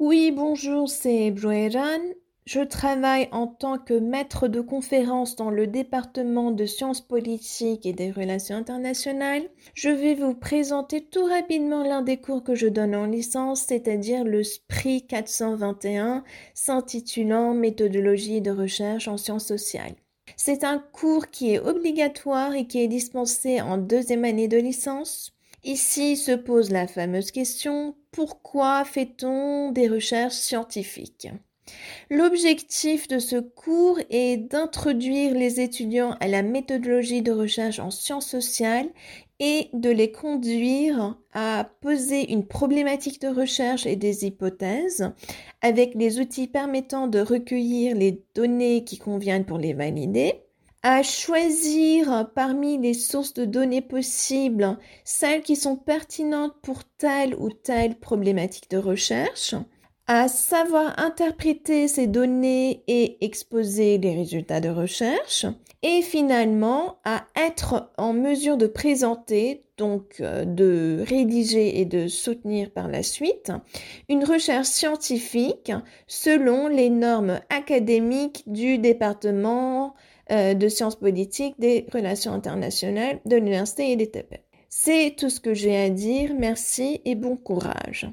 Oui, bonjour, c'est Broeran. Je travaille en tant que maître de conférence dans le département de sciences politiques et des relations internationales. Je vais vous présenter tout rapidement l'un des cours que je donne en licence, c'est-à-dire le SPRI 421, s'intitulant Méthodologie de recherche en sciences sociales. C'est un cours qui est obligatoire et qui est dispensé en deuxième année de licence. Ici se pose la fameuse question pourquoi fait-on des recherches scientifiques? L'objectif de ce cours est d'introduire les étudiants à la méthodologie de recherche en sciences sociales et de les conduire à poser une problématique de recherche et des hypothèses avec les outils permettant de recueillir les données qui conviennent pour les valider, à choisir parmi les sources de données possibles celles qui sont pertinentes pour telle ou telle problématique de recherche, à savoir interpréter ces données et exposer les résultats de recherche, et finalement à être en mesure de présenter, donc euh, de rédiger et de soutenir par la suite, une recherche scientifique selon les normes académiques du département euh, de sciences politiques des relations internationales de l'université et des C'est tout ce que j'ai à dire. Merci et bon courage.